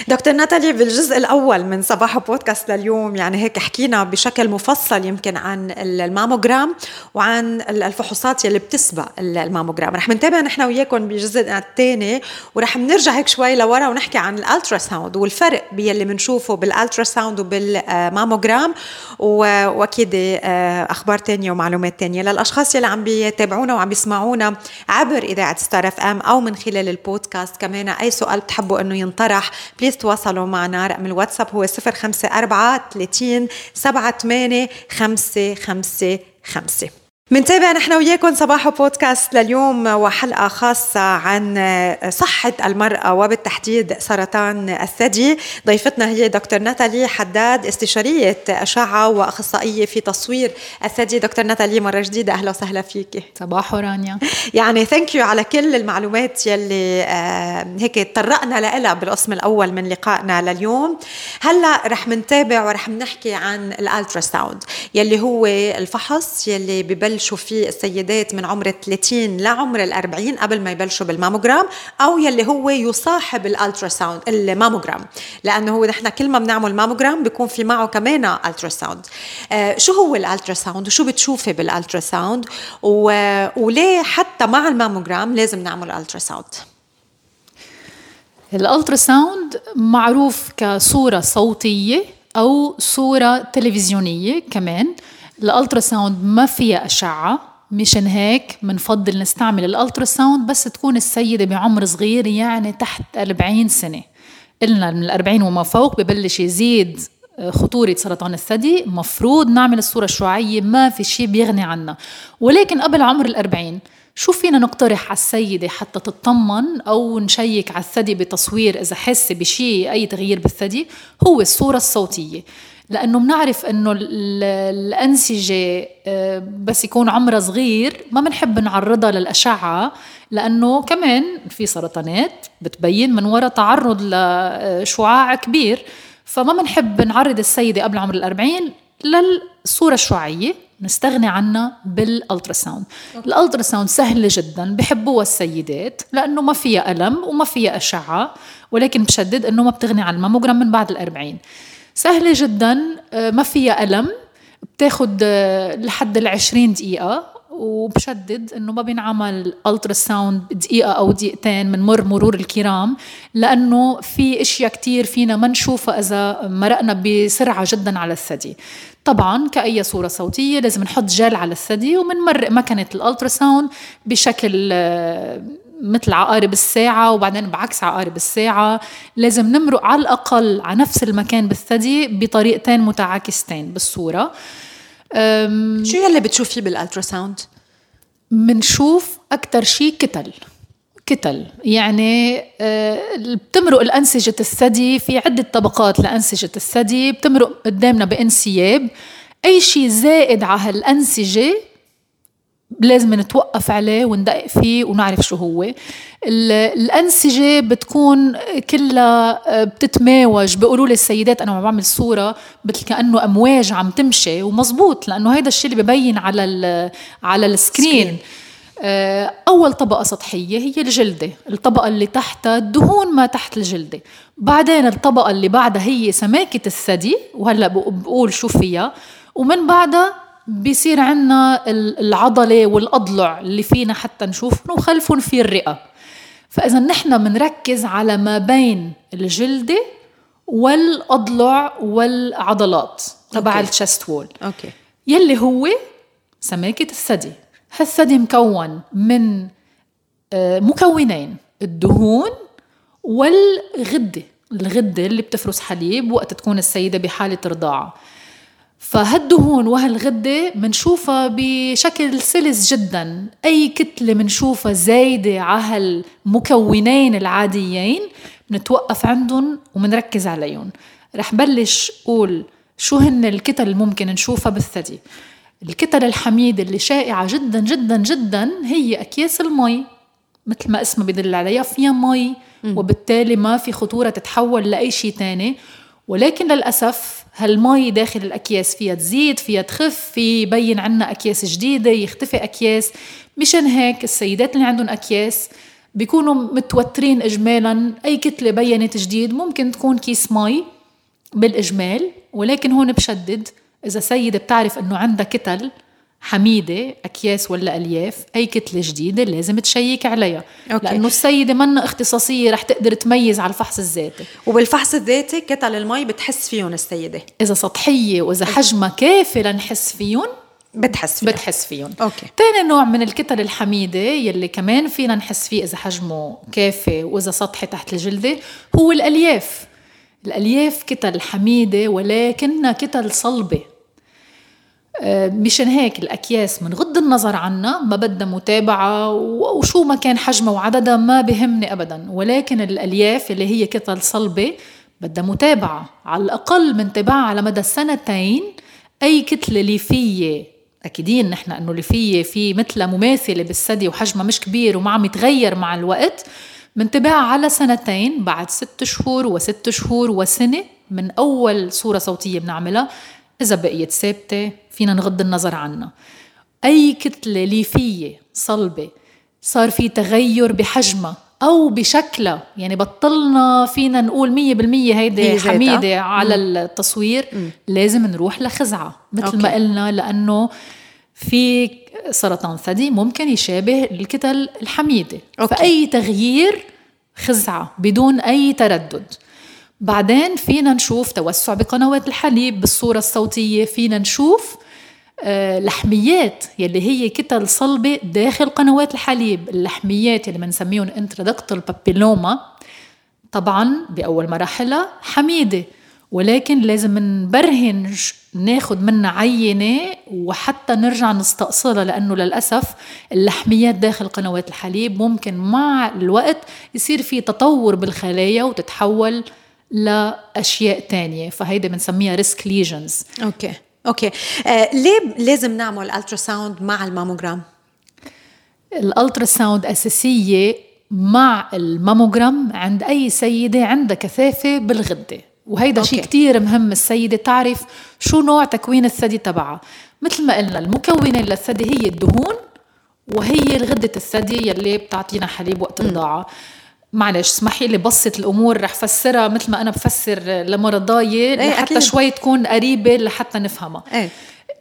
دكتور ناتالي بالجزء الأول من صباح بودكاست لليوم يعني هيك حكينا بشكل مفصل يمكن عن الماموجرام وعن الفحوصات يلي بتسبق الماموجرام. رح نتابع نحن وياكم بالجزء الثاني ورح نرجع هيك شوي لورا ونحكي عن ال ultrasound والفرق باللي بنشوفه بال ultrasound وبال mammogram وأكيد آه، أخبار ثانية ومعلومات ثانية للأشخاص يلي عم بيتابعونا وعم بيسمعونا عبر إذاعة ستار ام أو من خلال البودكاست. كمان أي سؤال بتحبوا إنه ينطرح please تواصلوا معنا. رقم الواتساب هو 054 30 78 555 منتابع نحن وياكم صباح بودكاست لليوم وحلقة خاصة عن صحة المرأة وبالتحديد سرطان الثدي. ضيفتنا هي دكتور ناتالي حداد استشارية أشعة وأخصائية في تصوير الثدي. دكتور ناتالي مرة جديدة أهلا وسهلا فيك. صباح رانيا. يعني thank you على كل المعلومات يلي آه، هيك تطرقنا لها بالقسم الأول من لقائنا لليوم. هلا رح منتابع ورح نحكي عن ال ultrasound يلي هو الفحص يلي ببلش يبلشوا فيه السيدات من عمر 30 لعمر ال 40 قبل ما يبلشوا بالماموجرام أو يلي هو يصاحب ال ultrasound ال mammogram. لأنه هو نحن كل ما بنعمل ماموجرام بيكون في معه كمان ultrasound آه شو هو ال ultrasound وشو بتشوفي بال ultrasound وليه حتى مع الماموجرام لازم نعمل ultrasound ال ultrasound معروف كصورة صوتية أو صورة تلفزيونية كمان. ال ultrasound ما فيها أشعة مشان هيك بنفضل نستعمل ال ultrasound بس تكون السيدة بعمر صغير يعني تحت 40 سنة. قلنا من ال40 وما فوق ببلش يزيد آه، خطورة سرطان الثدي. مفروض نعمل الصورة الشعاعية ما في شيء بيغني عنها ولكن قبل عمر الأربعين شو فينا نقترح على السيدة حتى تطمن أو نشيك على الثدي بتصوير إذا حس بشيء أي تغيير بالثدي؟ هو الصورة الصوتية. لأنه بنعرف إنه الأنسجة آه، بس يكون عمرها صغير ما بنحب نعرضها للأشعة لأنه كمان في سرطانات بتبين من وراء تعرض لشعاع كبير. فما بنحب نعرض السيدة قبل عمر الأربعين للصورة الشعاعية نستغني عنها بال ultrasound. ال ultrasound سهله جدا بحبوها السيدات لأنه ما فيها ألم وما فيها أشعة ولكن بشدد إنه ما بتغني عن الماموجرام من بعد الأربعين. سهلة جدا آه، ما فيها ألم بتاخد آه، لحد العشرين دقيقة وبشدد إنه ما بينعمل ultrasound دقيقة أو دقيقتين من مر مرور الكرام لأنه في إشياء كتير فينا ما نشوفها إذا مرقنا بسرعة جدا على الثدي. طبعا كأي صورة صوتية لازم نحط جل على الثدي ومنمرق مكنة ال ultrasound بشكل آه، مثل عقارب الساعة وبعدين بعكس عقارب الساعة لازم نمرق على الأقل على نفس المكان بالثدي بطريقتين متعاكستين بالصورة. شو يلي بتشوفيه بال ultrasound؟ بنشوف أكثر شيء كتل كتل. يعني أه بتمرق الأنسجة الثدي في عدة طبقات لأنسجة الثدي بتمرق قدامنا بانسياب. أي شيء زائد على هالأنسجة لازم نتوقف عليه وندقق فيه ونعرف شو هو. الأنسجة بتكون كلها آه، بتتماوج. بيقولوا لي السيدات أنا عم بعمل صورة مثل كأنه أمواج عم تمشي ومزبوط لأنه هيدا الشيء اللي ببين على على السكرين. آه، أول طبقة سطحية هي الجلدة الطبقة اللي تحتها الدهون ما تحت الجلدة. بعدين الطبقة اللي بعدها هي سماكة الثدي وهلأ بقول شو فيها. ومن بعدها بيصير عنا العضلة والأضلع اللي فينا حتى نشوفهم وخلفهم في الرئة. فإذا نحن بنركز على ما بين الجلدة والأضلع والعضلات تبع ال chest wall أوكي. يلي هو سماكة الثدي. هالثدي مكون من آه، مكونين الدهون والغدة. الغدة اللي بتفرز حليب وقت تكون السيدة بحالة رضاعة. فهالدهون وهالغدة منشوفها بشكل سلس جدا. أي كتلة منشوفها زايدة على هالمكونين العاديين بنتوقف عندهم ومنركز عليهم. رح بلش قول شو هن الكتل اللي ممكن نشوفها بالثدي. الكتل الحميدة اللي شائعة جدا جدا جدا هي أكياس المي. مثل ما اسمها بدل عليها فيها مي وبالتالي ما في خطورة تتحول لأي شيء تاني. ولكن للأسف هالمي داخل الأكياس فيها تزيد فيها تخف في يبين عنا أكياس جديدة يختفي أكياس. مشان هيك السيدات اللي عندهم أكياس بيكونوا متوترين إجمالا. أي كتلة بينت جديد ممكن تكون كيس مي بالإجمال ولكن هون بشدد إذا سيدة بتعرف إنه عندها كتل حميدة أكياس ولا ألياف أي كتلة جديدة لازم تشيك عليها. okay. لأنه السيدة منا اختصاصية رح تقدر تميز على الفحص الذاتي. وبالفحص الذاتي كتل المي بتحس فيهم السيدة. إذا سطحية وإذا حجمها كافي لنحس فيهم بتحس فيهم بتحس فيهم. okay. ثاني نوع من الكتل الحميدة يلي كمان فينا نحس فيه إذا حجمه كافي وإذا سطحي تحت الجلدة هو الألياف. الألياف كتل حميدة ولكنها كتل صلبة. مشان هيك الأكياس من غض النظر عنا ما بدها متابعة وشو ما كان حجمها وعددها ما بهمني أبدا. ولكن الألياف اللي هي كتل صلبة بدها متابعة. على الأقل منتبعها على مدى سنتين أي كتلة ليفية. أكيدين نحن أنه ليفية في مثلها مماثلة بالثدي وحجمها مش كبير وما عم يتغير مع الوقت. منتبعها على سنتين بعد ست شهور وست شهور وسنة من أول صورة صوتية بنعملها. إذا بقيت ثابتة فينا نغض النظر عنها أي كتلة ليفية صلبة صار في تغير بحجمها أو بشكلها يعني بطلنا فينا نقول مية بالمية هيدي حميدة على مم. التصوير مم. لازم نروح لخزعة مثل أوكي. ما قلنا لأنه في سرطان ثدي ممكن يشابه الكتل الحميدة okay. فأي تغيير خزعة بدون أي تردد بعدين فينا نشوف توسع بقنوات الحليب بالصورة الصوتية فينا نشوف لحميات يلي هي كتل صلبة داخل قنوات الحليب. اللحميات اللي بنسميهم intraductal papilloma طبعا بأول مراحلها حميدة. ولكن لازم نبرهن ناخد منها عينة وحتى نرجع نستأصلها لأنه للأسف اللحميات داخل قنوات الحليب ممكن مع الوقت يصير في تطور بالخلايا وتتحول لأشياء تانية. فهيدي بنسميها ريسك ليجنز أوكي. أوكي. آه ليه لازم نعمل ultra مع الماموجرام؟ ال ultrasound أساسية مع الماموجرام عند أي سيدة عندها كثافة بالغدة. وهيدا شيء كتير مهم السيدة تعرف شو نوع تكوين الثدي تبعها. مثل ما قلنا المكونين للثدي هي الدهون وهي الغدة الثدي يلي بتعطينا حليب وقت الرضاعة معلش اسمحي لي بسط الأمور رح فسرها مثل ما أنا بفسر لمرضاي إيه لحتى أكيد. شوي تكون قريبة لحتى نفهمها. إيه.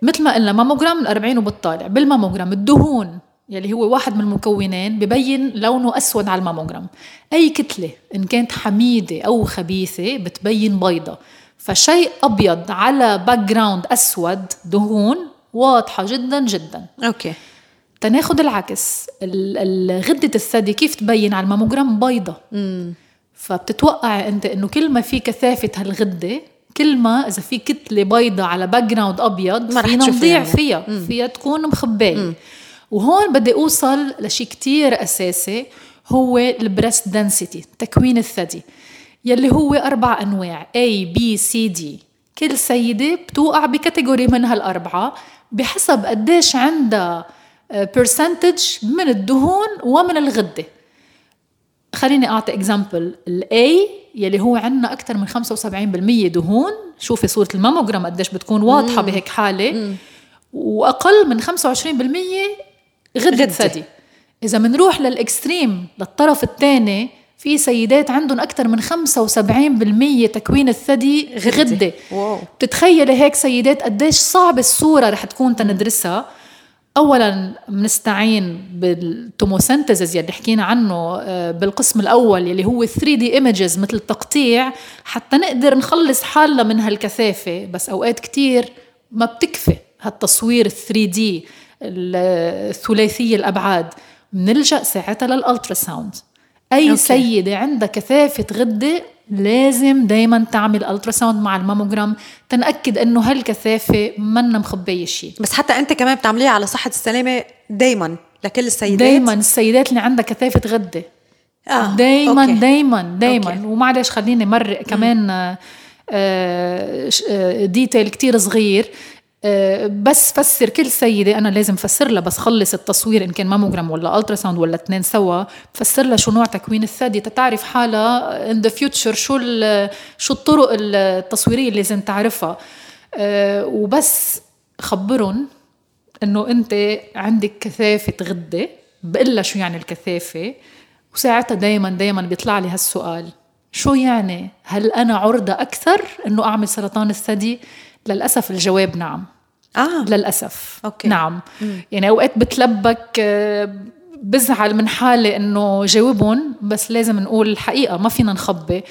مثل ما قلنا ماموجرام ال 40 وبالطالع بالماموجرام الدهون يلي هو واحد من المكونين ببين لونه أسود على الماموجرام. أي كتلة إن كانت حميدة أو خبيثة بتبين بيضة. فشيء أبيض على background أسود دهون واضحة جدا جدا. okay. تناخد العكس. غدة الثدي كيف تبين على الماموجرام؟ بيضة. فبتتوقع انت انه كل ما في كثافة هالغدة كل ما إذا في كتلة بيضة على background ابيض فينا نضيع. فيها. مم. فيها تكون مخبايه وهون بدي أوصل لشيء كتير أساسي هو ال breast density تكوين الثدي. يلي هو أربع أنواع A B C D. كل سيدة بتوقع ب category من هالأربعة بحسب قديش عندها percentage من الدهون ومن الغدة. خليني أعطي example ال A يلي هو عندنا أكثر من 75% دهون. شوفي صورة الماموجرام قديش بتكون واضحة مم. بهيك حالة. مم. وأقل من 25% غدة ثدي. إذا بنروح لل extreme للطرف الثاني في سيدات عندهم أكثر من 75% تكوين الثدي غدة, غدة. بتتخيلي هيك سيدات قديش صعب الصورة رح تكون تندرسها. اولا بنستعين بال tomosynthesis يلي حكينا عنه آه، بالقسم الأول يلي هو 3 D images مثل تقطيع حتى نقدر نخلص حالنا من هالكثافة. بس أوقات كتير ما بتكفي هالتصوير 3 D الثلاثية الأبعاد. بنلجا ساعتها لل ultrasound أي okay. سيدة عندها كثافة غدة لازم دايما تعمل ultrasound مع الماموجرام تنأكد إنه هالكثافة منا مخبية شيء بس حتى أنت كمان بتعمليها على صحة السلامة دايما لكل السيدات؟ دايما السيدات اللي عندها كثافة غدة. آه. دايما دايما دايما. ومعلش خليني مرق كمان آه آه detail كتير صغير. آه، بس فسر كل سيدة أنا لازم فسر لها بس خلص التصوير إن كان ماموجرام ولا ultrasound ولا اثنين سوا بفسر لها شو نوع تكوين الثدي. تتعرف حالها in the future شو شو الطرق التصويرية اللي لازم تعرفها. أه وبس خبرهم إنه أنت عندك كثافة غدة بقول شو يعني الكثافة. وساعتها دائما دائما بيطلع لي هالسؤال شو يعني؟ هل أنا عرضة أكثر إنه أعمل سرطان الثدي؟ للأسف الجواب نعم. آه. للأسف okay. نعم مم. يعني أوقات بتلبك آه، بزعل من حالي إنه جاوبهم بس لازم نقول الحقيقة ما فينا نخبي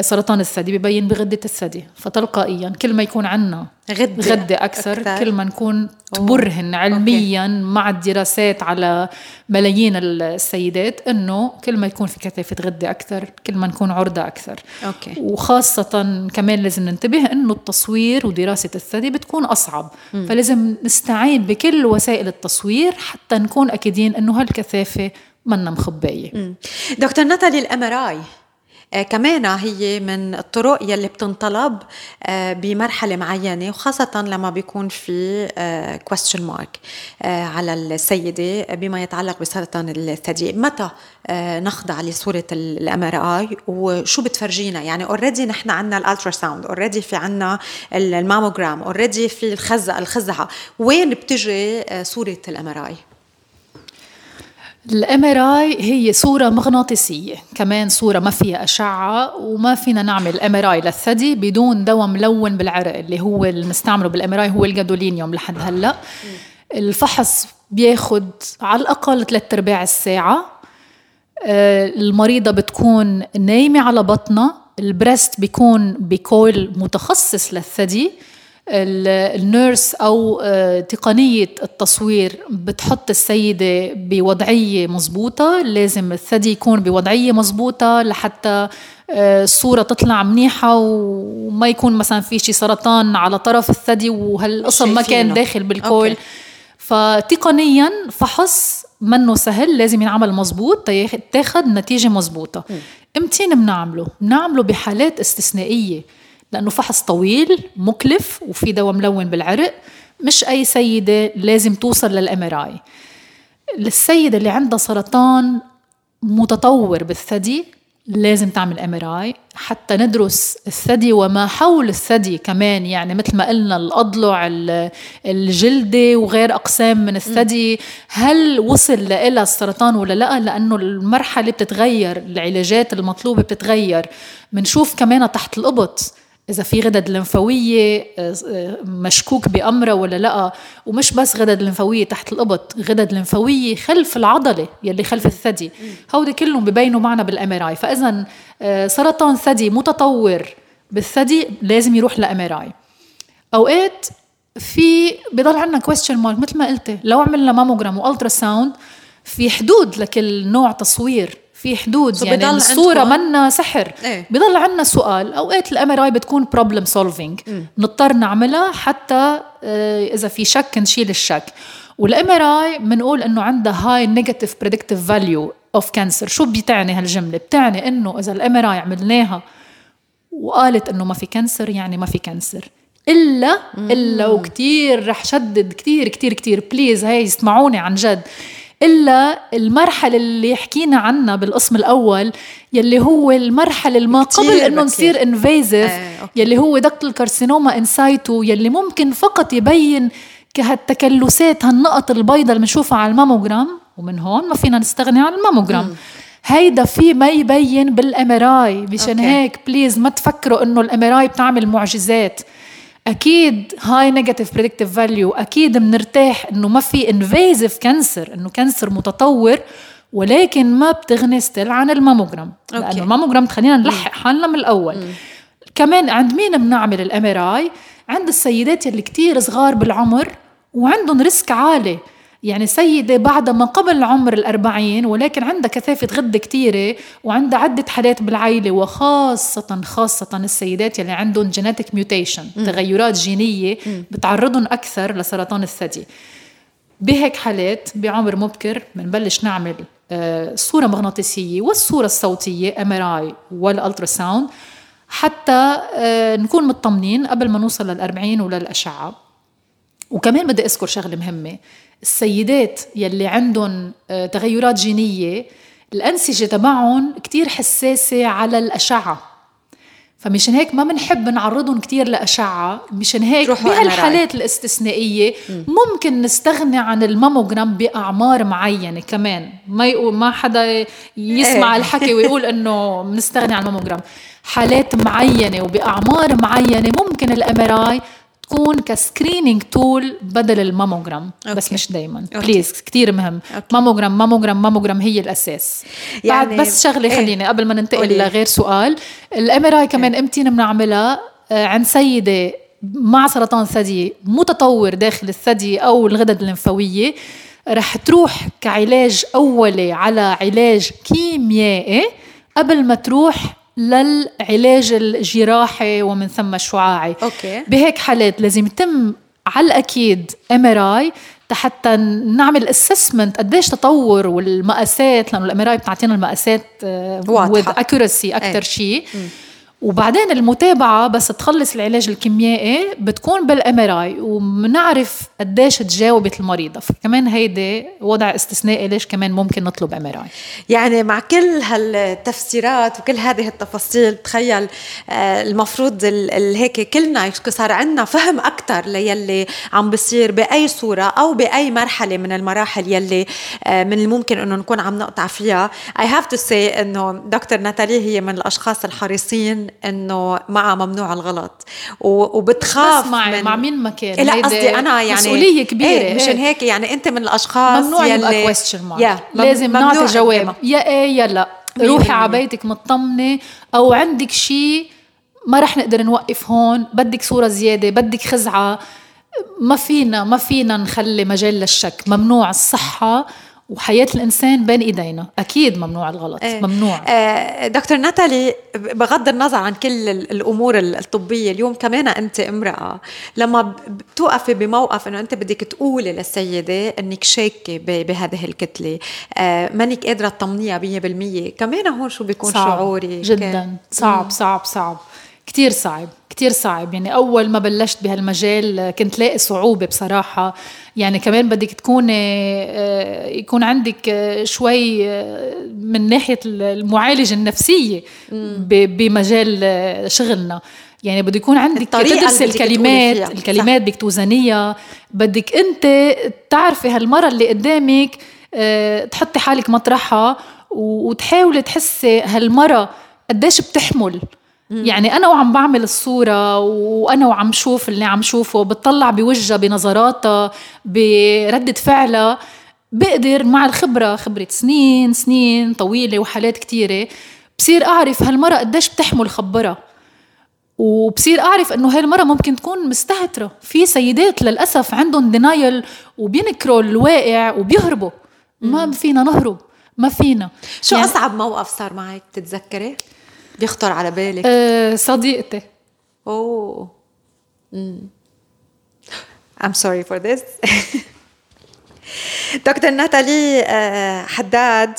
سرطان الثدي ببين بغدة الثدي فتلقائيا كل ما يكون عنا غدة, غدة أكثر, أكثر. كل ما نكون تبرهن علميا okay. مع الدراسات على ملايين السيدات إنه كل ما يكون في كثافة غدة أكثر كل ما نكون عرضة أكثر. أوكي. وخاصة كمان لازم ننتبه إنه التصوير ودراسة الثدي بتكون أصعب. م. فلازم نستعين بكل وسائل التصوير حتى نكون أكيدين إنه هالكثافة منا مخبية. دكتور ناتالي الأمراي آه، كمان هي من الطرق يلي بتنطلب آه، بمرحلة معينة وخاصة لما بيكون في آه، mark على السيدة بما يتعلق بسرطان الثدي متى نخضع لصورة ال MRI؟ وشو بتفرجينا؟ يعني already نحن عندنا ال ultrasound already في عندنا ال mammogram already في الخزة الخزعة. وين بتجي صورة الام ار اي؟ الإم إر آي هي صورة مغناطيسية كمان صورة ما فيها أشعة وما فينا نعمل MRI للثدي بدون دواء ملون بالعرق اللي هو اللي بنستعمله بال MRI هو الجادولينيوم لحد هلأ. الفحص بياخد على الأقل ثلاث أرباع الساعة. آه، المريضة بتكون نايمة على بطنها ال breast بيكون ب coil متخصص للثدي. ال nurse أو آه، تقنية التصوير بتحط السيدة بوضعية مزبوطه لازم الثدي يكون بوضعية مزبوطه لحتى آه، الصورة تطلع منيحة وما يكون مثلا في شي سرطان على طرف الثدي وهالقصم ما كان داخل بال coil. okay. فتقنيا فحص منه سهل لازم ينعمل مزبوط تاخد نتيجة مزبوطة امتين بنعمله؟ بنعمله بحالات استثنائية. لأنه فحص طويل مكلف وفي دواء ملون بالعرق. مش أي سيدة لازم توصل لل MR السيدة اللي عندها سرطان متطور بالثدي لازم تعمل MR حتى ندرس الثدي وما حول الثدي كمان يعني مثل ما قلنا الأضلع الجلدة وغير أقسام من الثدي. هل وصل لها السرطان ولا لأ؟ لأنه المرحلة بتتغير العلاجات المطلوبة بتتغير. بنشوف كمان تحت القبط. إذا في غدد لمفاوية آه، آه، مشكوك بأمرها ولا لأ. ومش بس غدد لمفاوية تحت القبط غدد لمفاوية خلف العضلة يلي خلف الثدي. هودي كلهم ببينوا معنا بالام ار اي فاذا آه، سرطان ثدي متطور بالثدي لازم يروح ل MRI أوقات في بضل عندنا question mark مثل ما قلتي لو عملنا mammogram و ultrasound في حدود لكل نوع تصوير. في حدود يعني الصورة منا سحر. إيه؟ بضل عندنا سؤال. أوقات ال MRI بتكون problem solving نضطر نعملها حتى آه، إذا في شك نشيل الشك. وال MRI بنقول إنه عندها high negative predictive value of cancer شو بتعني هالجملة؟ بتعني إنه إذا ال MRI عملناها وقالت إنه ما في cancer يعني ما في cancer إلا إلا وكثير رح شدد كثير كثير كثير please هاي اسمعوني عن جد. إلا المرحلة اللي حكينا عنها بالقسم الأول يلي هو المرحلة الما قبل إنه نصير invasive آه، يلي هو ductal carcinoma in situ يلي ممكن فقط يبين كهالتكلسات هالنقط البيضاء اللي بنشوفها على الماموجرام ومن هون ما فينا نستغني عن الماموجرام. هيدا في ما يبين بال MR مشان هيك please ما تفكروا إنه ال MR بتعمل معجزات. أكيد high negative predictive value أكيد بنرتاح إنه ما في invasive cancer إنه cancer متطور ولكن ما بتغني still عن ال mammogram. okay. لأنه الماموجرام تخلينا نلحق حالنا من الأول. مم. كمان عند مين بنعمل ال MRI عند السيدات اللي كتير صغار بالعمر وعندهم risk عالي. يعني سيدة بعدها ما قبل عمر الأربعين ولكن عندها كثافة غدة كتيرة وعندها عدة حالات بالعائلة وخاصة خاصة السيدات يلي عندهم genetic mutation تغيرات جينية بتعرضهم أكثر لسرطان الثدي. بهيك حالات بعمر مبكر بنبلش نعمل آه، مغناطيسية والصورة الصوتية MRI وال ultrasound حتى آه، نكون مطمنين قبل ما نوصل للأربعين وللأشعة. وكمان بدي أذكر شغلة مهمة. السيدات يلي عندهم آه، تغيرات جينية الأنسجة تبعهم كتير حساسة على الأشعة. فمشان هيك ما بنحب نعرضهم كتير لأشعة مشان هيك بهالحالات الاستثنائية ممكن نستغني عن الماموجرام بأعمار معينة كمان. ما يقول ما حدا يسمع إيه. الحكي ويقول إنه بنستغني عن الماموجرام. حالات معينة وبأعمار معينة ممكن الام اي تكون ك screening tool بدل ال mammogram okay. بس مش دايما please كثير مهم okay. mammogram mammogram mammogram هي الأساس يعني بعد بس شغلة إيه؟ خليني قبل ما ننتقل لغير سؤال ال MRI كمان؟ إمتى بنعملها آه، عند سيدة مع سرطان ثدي متطور داخل الثدي أو الغدد الليمفاوية رح تروح كعلاج أولي على علاج كيميائي قبل ما تروح للعلاج الجراحي ومن ثم الشعاعي okay. بهيك حالات لازم يتم على الأكيد MRI حتى نعمل assessment قديش تطور والمقاسات لأنه ال MRI بتعطينا المقاسات واضحة. accuracy أكثر شيء وبعدين المتابعة بس تخلص العلاج الكيميائي بتكون بال MRI وبنعرف قديش تجاوبت المريضة. فكمان هيدي وضع استثنائي ليش كمان ممكن نطلب MRI يعني مع كل هالتفسيرات وكل هذه التفاصيل تخيل آه، المفروض هيك كلنا صار عندنا فهم أكثر ليلي عم بصير بأي صورة أو بأي مرحلة من المراحل يلي آه، من الممكن أنه نكون عم نقطع فيها. I have to say أنه دكتور ناتالي هي من الأشخاص الحريصين إنه معها ممنوع الغلط. وبتخاف بس مع, من مع مين ما كان؟ لا قصدي أنا يعني مسؤولية كبيرة. إيه مشان هيك. يعني أنت من الأشخاص ممنوع يلي كويستشن مارك لازم نعطي جواب. يا إيه يا لا. روحي على بيتك مطمنة أو عندك شيء ما رح نقدر نوقف هون. بدك صورة زيادة بدك خزعة. ما فينا ما فينا نخلي مجال للشك. ممنوع. الصحة وحياة الإنسان بين إيدينا. أكيد ممنوع الغلط. آه. ممنوع. آه دكتور ناتالي بغض النظر عن كل الأمور الطبية اليوم كمان أنت امرأة. لما بتوقفي بموقف أنه أنت بدك تقولي للسيدة أنك شاكة بهذه الكتلة آه مانك قادرة تطمنيها 100% كمان هون شو بيكون صعب. شعوري؟ جدا. صعب صعب صعب. كتير صعب كتير صعب. يعني أول ما بلشت بهالمجال كنت لاقي صعوبة بصراحة. يعني كمان بدك تكون آه، يكون عندك آه، شوي آه، من ناحية المعالجة النفسية بمجال شغلنا. يعني بده يكون عندك تدرس الكلمات الكلمات بدك توزنيها بدك أنت تعرفي هالمرة اللي قدامك تحطي حالك مطرحها وتحاولي تحسي هالمرة قديش بتحمل. يعني أنا وعم بعمل الصورة وأنا وعم شوف اللي عم شوفه بتطلع بوجهها بنظراتها بردة فعلها. بقدر مع الخبرة خبرة سنين سنين طويلة وحالات كتيرة بصير أعرف هالمره قديش بتحمل خبرها وبصير أعرف إنه هاي المره ممكن تكون مستهترة. في سيدات للأسف عندهم دينايل وبينكروا الواقع وبيهربوا. ما فينا نهرب. ما فينا. شو يعني أصعب موقف صار معك بتتذكري بيخطر على بالك؟ أه صديقتي. أوه. امم I'm sorry for this. دكتور ناتالي آه، حداد.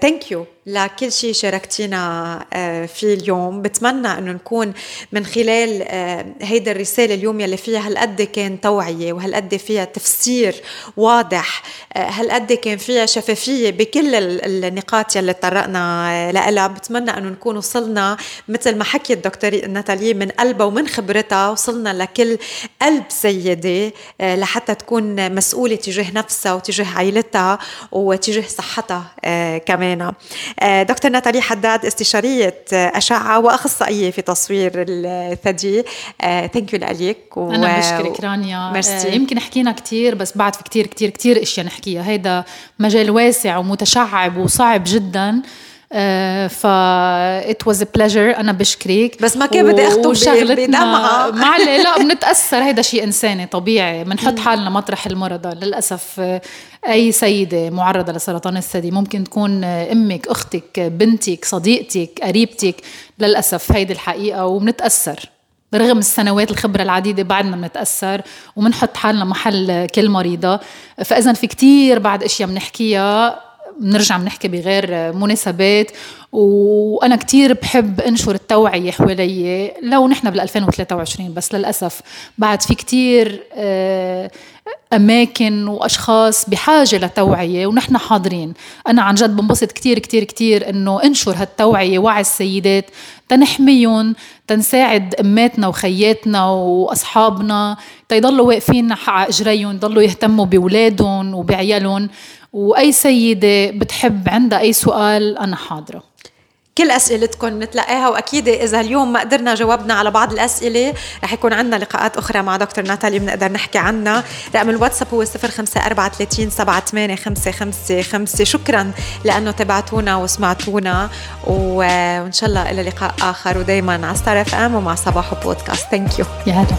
ثانك uh, يو لكل شيء شاركتينا uh, فيه اليوم. بتمنى إنه نكون من خلال uh, هيدا الرسالة اليوم يلي فيها هالقد كان توعية وهالقد فيها تفسير واضح هالقد كان فيها شفافية بكل النقاط يلي تطرقنا لها بتمنى إنه نكون وصلنا مثل ما حكيت دكتور ناتالي من قلبها ومن خبرتها وصلنا لكل قلب سيدة لحتى تكون مسؤولة تجاه نفسها وتجاه عائلتها وتجاه صحتها كمان. آه، دكتور ناتالي حداد استشارية أشعة وأخصائية في تصوير الثدي. thank you لك و... أنا بشكرك رانيا. مرسي. آه، يمكن حكينا كثير بس بعد في كثير كثير كثير أشياء نحكيها. هيدا مجال واسع ومتشعب وصعب جدا. ف it was pleasure أنا بشكرك. بس ما كان بدي أختم بدمعة مع لا بنتأثر هيدا شيء إنساني طبيعي. بنحط حالنا مطرح المرضى. للأسف أي سيدة معرضة لسرطان الثدي ممكن تكون أمك أختك بنتك صديقتك قريبتك. للأسف هيدي الحقيقة وبنتأثر. رغم السنوات الخبرة العديدة بعدنا بنتأثر وبنحط حالنا محل كل مريضة. فإذا في كتير بعد أشياء بنحكيها بنرجع بنحكي بغير مناسبات وأنا كتير بحب أنشر التوعية حوالي لو نحن بال 2023 بس للأسف بعد في كتير آه، أماكن وأشخاص بحاجة لتوعية ونحن حاضرين. أنا عن جد بنبسط كتير كتير كتير إنه أنشر هالتوعية وعي السيدات تنحميهم تنساعد أماتنا وخياتنا وأصحابنا تيضلوا واقفين على إجريهم يضلوا يهتموا بأولادهم وبعيالهم. وأي سيدة بتحب عندها أي سؤال أنا حاضرة. كل اسئلتكم نتلقاها وأكيد إذا اليوم ما قدرنا جاوبنا على بعض الأسئلة رح يكون عندنا لقاءات أخرى مع دكتور ناتالي بنقدر نحكي عنها. رقم الواتساب هو 0543 شكرا لأنه تبعتونا وسمعتونا وإن شاء الله إلى لقاء آخر. ودائما على Star FM ومع صباح بودكاست. thank you يا هلا.